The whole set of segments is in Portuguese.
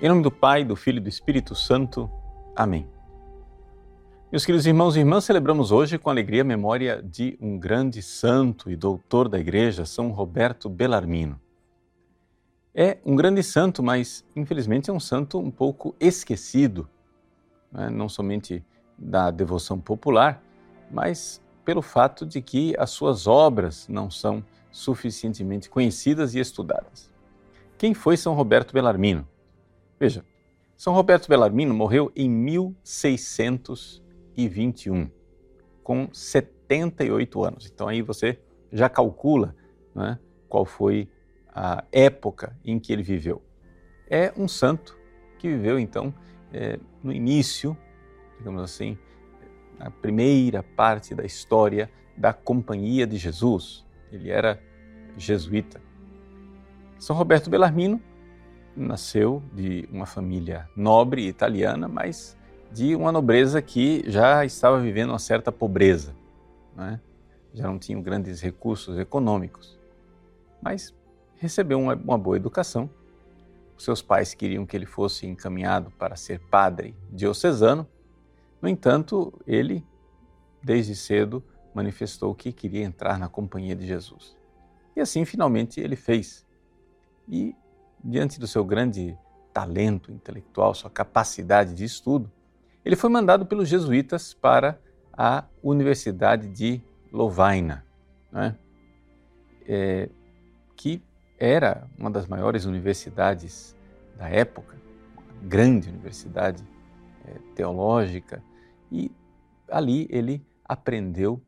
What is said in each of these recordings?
Em nome do Pai, do Filho e do Espírito Santo. Amém. Meus queridos irmãos e irmãs, celebramos hoje com alegria a memória de um grande santo e doutor da Igreja, São Roberto Bellarmino. É um grande santo, mas infelizmente é um santo um pouco esquecido, né? não somente da devoção popular, mas pelo fato de que as suas obras não são suficientemente conhecidas e estudadas. Quem foi São Roberto Bellarmino? Veja, São Roberto Bellarmino morreu em 1621, com 78 anos. Então aí você já calcula né, qual foi a época em que ele viveu. É um santo que viveu então é, no início, digamos assim, na primeira parte da história da Companhia de Jesus. Ele era jesuíta. São Roberto Bellarmino nasceu de uma família nobre italiana, mas de uma nobreza que já estava vivendo uma certa pobreza, né? já não tinham grandes recursos econômicos, mas recebeu uma, uma boa educação. Seus pais queriam que ele fosse encaminhado para ser padre diocesano, no entanto, ele, desde cedo, manifestou que queria entrar na companhia de Jesus. E assim, finalmente, ele fez. E diante do seu grande talento intelectual, sua capacidade de estudo, ele foi mandado pelos jesuítas para a Universidade de Lovaina, né? é, que era uma das maiores universidades da época, uma grande universidade é, teológica, e ali ele aprendeu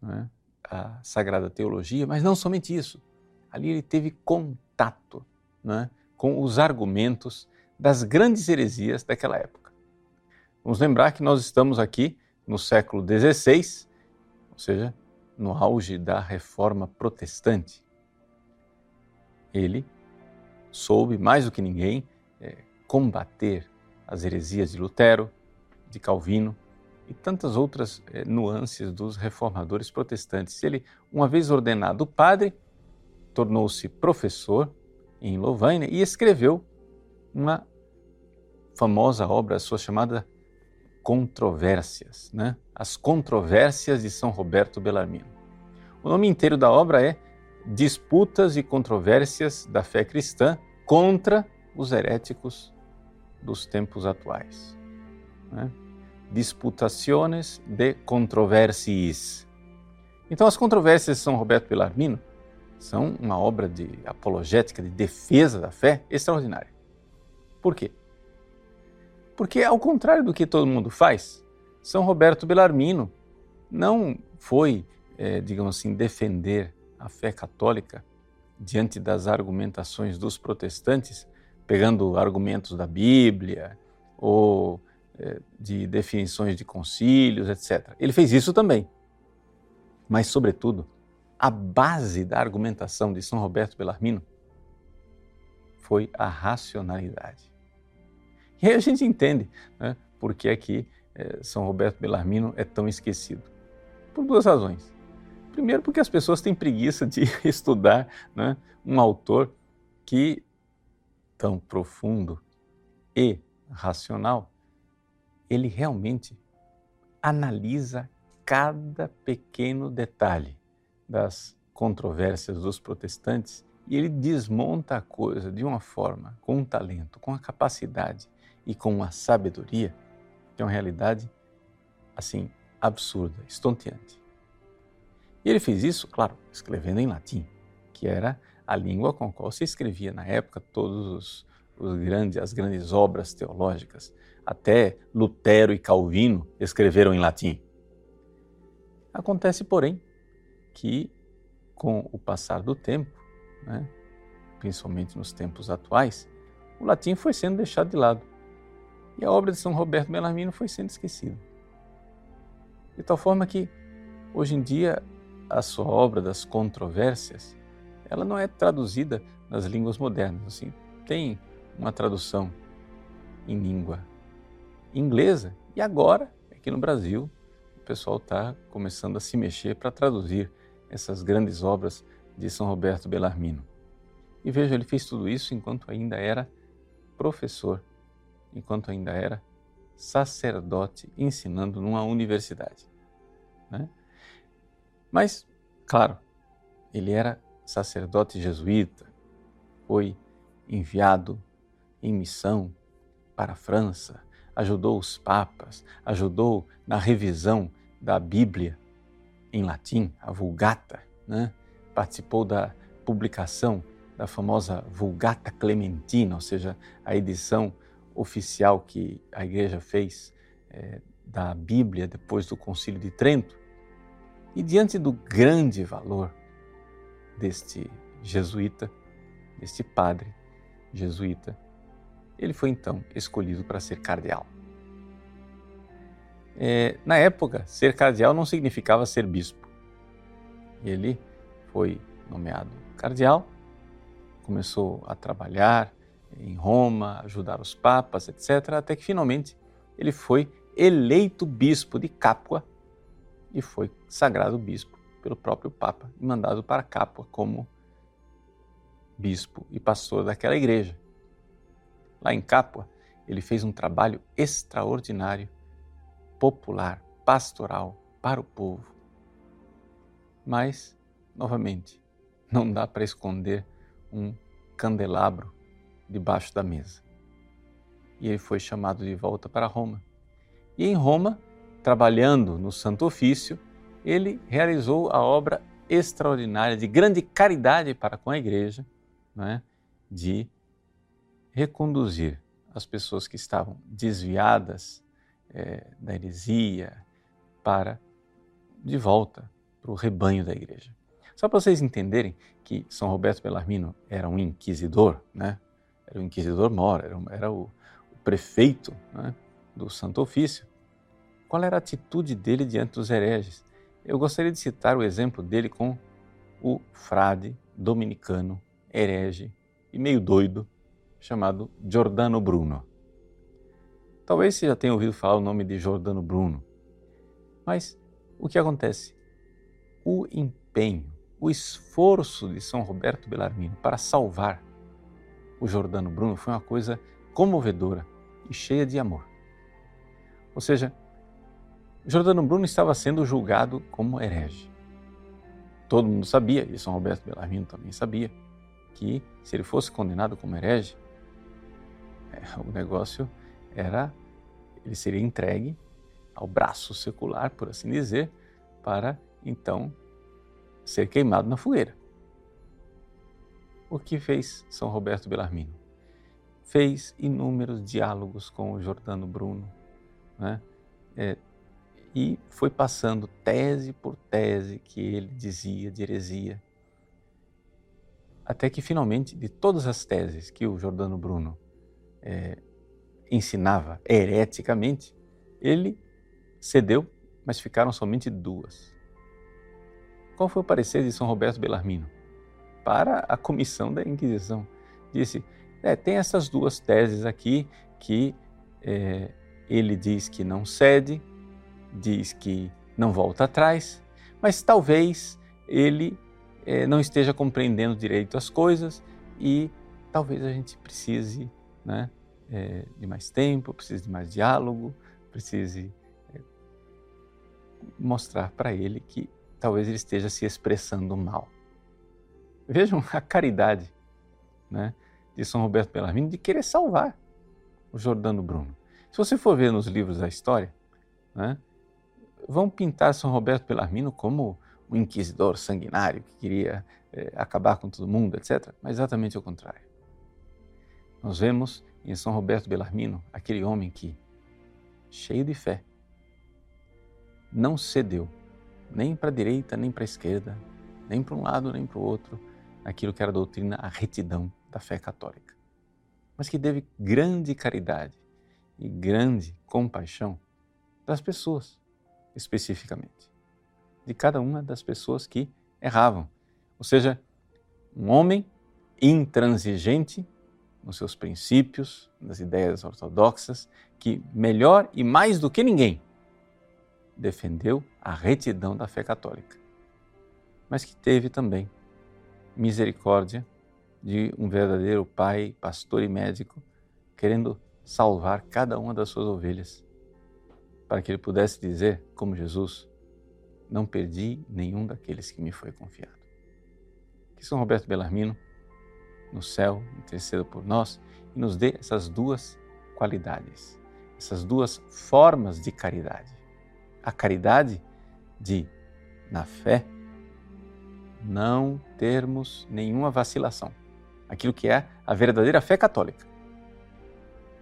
né, a Sagrada Teologia, mas não somente isso, ali ele teve contato né, com os argumentos das grandes heresias daquela época. Vamos lembrar que nós estamos aqui no século XVI, ou seja, no auge da reforma protestante. Ele soube, mais do que ninguém, é, combater as heresias de Lutero, de Calvino e tantas outras é, nuances dos reformadores protestantes. Ele, uma vez ordenado padre, tornou-se professor em Lovaina e escreveu uma famosa obra sua chamada Controvérsias, né? As Controvérsias de São Roberto Bellarmino. O nome inteiro da obra é Disputas e Controvérsias da Fé Cristã contra os heréticos dos tempos atuais. Né? Disputaciones de Controversiis. Então, as controvérsias de São Roberto Bellarmino são uma obra de apologética, de defesa da fé extraordinária. Por quê? Porque, ao contrário do que todo mundo faz, São Roberto Bellarmino não foi, é, digamos assim, defender a fé católica diante das argumentações dos protestantes, pegando argumentos da Bíblia ou é, de definições de concílios, etc. Ele fez isso também. Mas, sobretudo, a base da argumentação de São Roberto Bellarmino foi a racionalidade. E aí a gente entende né, por que é, São Roberto Bellarmino é tão esquecido. Por duas razões. Primeiro, porque as pessoas têm preguiça de estudar né, um autor que, tão profundo e racional, ele realmente analisa cada pequeno detalhe das controvérsias dos protestantes e ele desmonta a coisa de uma forma, com um talento, com a capacidade e com a sabedoria, que é uma realidade assim absurda, estonteante. E ele fez isso, claro, escrevendo em latim, que era a língua com a qual se escrevia na época todos os, os grandes, as grandes obras teológicas. Até Lutero e Calvino escreveram em latim. Acontece, porém, que, com o passar do tempo, né, principalmente nos tempos atuais, o latim foi sendo deixado de lado e a obra de São Roberto Bellarmino foi sendo esquecida. De tal forma que, hoje em dia, a sua obra das controvérsias, ela não é traduzida nas línguas modernas. Assim, tem uma tradução em língua inglesa e agora, aqui no Brasil, o pessoal está começando a se mexer para traduzir essas grandes obras de São Roberto Bellarmino. E veja, ele fez tudo isso enquanto ainda era professor, enquanto ainda era sacerdote, ensinando numa universidade. Né? Mas, claro, ele era sacerdote jesuíta, foi enviado em missão para a França, ajudou os papas, ajudou na revisão da Bíblia em latim, a Vulgata, né? participou da publicação da famosa Vulgata Clementina, ou seja, a edição oficial que a Igreja fez é, da Bíblia depois do Concílio de Trento. E diante do grande valor deste jesuíta, deste padre jesuíta, ele foi então escolhido para ser cardeal. É, na época, ser cardeal não significava ser bispo. Ele foi nomeado cardeal, começou a trabalhar em Roma, ajudar os papas, etc., até que finalmente ele foi eleito bispo de Capua e foi sagrado bispo pelo próprio Papa e mandado para Capua como bispo e pastor daquela igreja. Lá em Capua, ele fez um trabalho extraordinário, popular, pastoral para o povo. Mas, novamente, não dá para esconder um candelabro debaixo da mesa. E ele foi chamado de volta para Roma. E em Roma, trabalhando no Santo Ofício, ele realizou a obra extraordinária de grande caridade para com a igreja, né, de reconduzir as pessoas que estavam desviadas é, da heresia para de volta para o rebanho da igreja. Só para vocês entenderem que São Roberto Bellarmino era um inquisidor, né? era o inquisidor mor, era, era o, o, prefeito né? do Santo Ofício. Qual era a atitude dele diante dos hereges? Eu gostaria de citar o exemplo dele com o frade dominicano, herege e meio doido, chamado Giordano Bruno. Talvez você já tenha ouvido falar o nome de Giordano Bruno, mas o que acontece? O empenho, o esforço de São Roberto Bellarmino para salvar o Giordano Bruno foi uma coisa comovedora e cheia de amor. Ou seja, Jordano Bruno estava sendo julgado como herege. Todo mundo sabia, e São Roberto Bellarmino também sabia, que se ele fosse condenado como herege, é, o negócio era, ele seria entregue ao braço secular, por assim dizer, para então ser queimado na fogueira. O que fez São Roberto Bellarmino? Fez inúmeros diálogos com o Jordano Bruno, né? É, e foi passando tese por tese que ele dizia de heresia, até que finalmente, de todas as teses que o Jordano Bruno é, ensinava hereticamente, ele cedeu, mas ficaram somente duas. Qual foi o parecer de São Roberto Bellarmino? Para a comissão da Inquisição. Disse: é, tem essas duas teses aqui que é, ele diz que não cede, diz que não volta atrás, mas talvez ele é, não esteja compreendendo direito as coisas e talvez a gente precise né, é, de mais tempo, precise de mais diálogo, precise é, mostrar para ele que talvez ele esteja se expressando mal. Vejam a caridade né, de São Roberto Bellarmino de querer salvar o Jordano Bruno. Se você for ver nos livros da história, né, vão pintar São Roberto Bellarmino como um inquisidor sanguinário que queria é, acabar com todo mundo, etc. Mas exatamente o contrário. Nós vemos em São Roberto Bellarmino aquele homem que, cheio de fé, não cedeu nem para a direita, nem para a esquerda, nem para um lado, nem para o outro, aquilo que era a doutrina, a retidão da fé católica. Mas que teve grande caridade e grande compaixão das pessoas, especificamente, de cada uma das pessoas que erravam. Ou seja, um homem intransigente nos seus princípios, nas ideias ortodoxas, que melhor e mais do que ninguém defendeu a retidão da fé católica, mas que teve também misericórdia de um verdadeiro pai, pastor e médico querendo salvar cada uma das suas ovelhas, para que ele pudesse dizer, como Jesus, não perdi nenhum daqueles que me foi confiado. Que São Roberto Bellarmino, no céu, interceda por nós e nos dê essas duas qualidades, essas duas formas de caridade. A caridade de, na fé, não termos nenhuma vacilação, aquilo que é a verdadeira fé católica,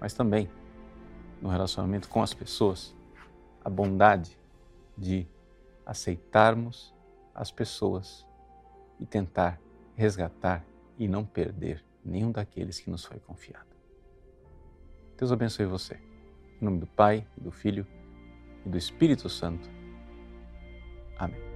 mas também no relacionamento com as pessoas, a bondade de aceitarmos as pessoas e tentar resgatar e não perder nenhum daqueles que nos foi confiado. Deus abençoe você. Em nome do Pai, do Filho e do Espírito Santo. Amém.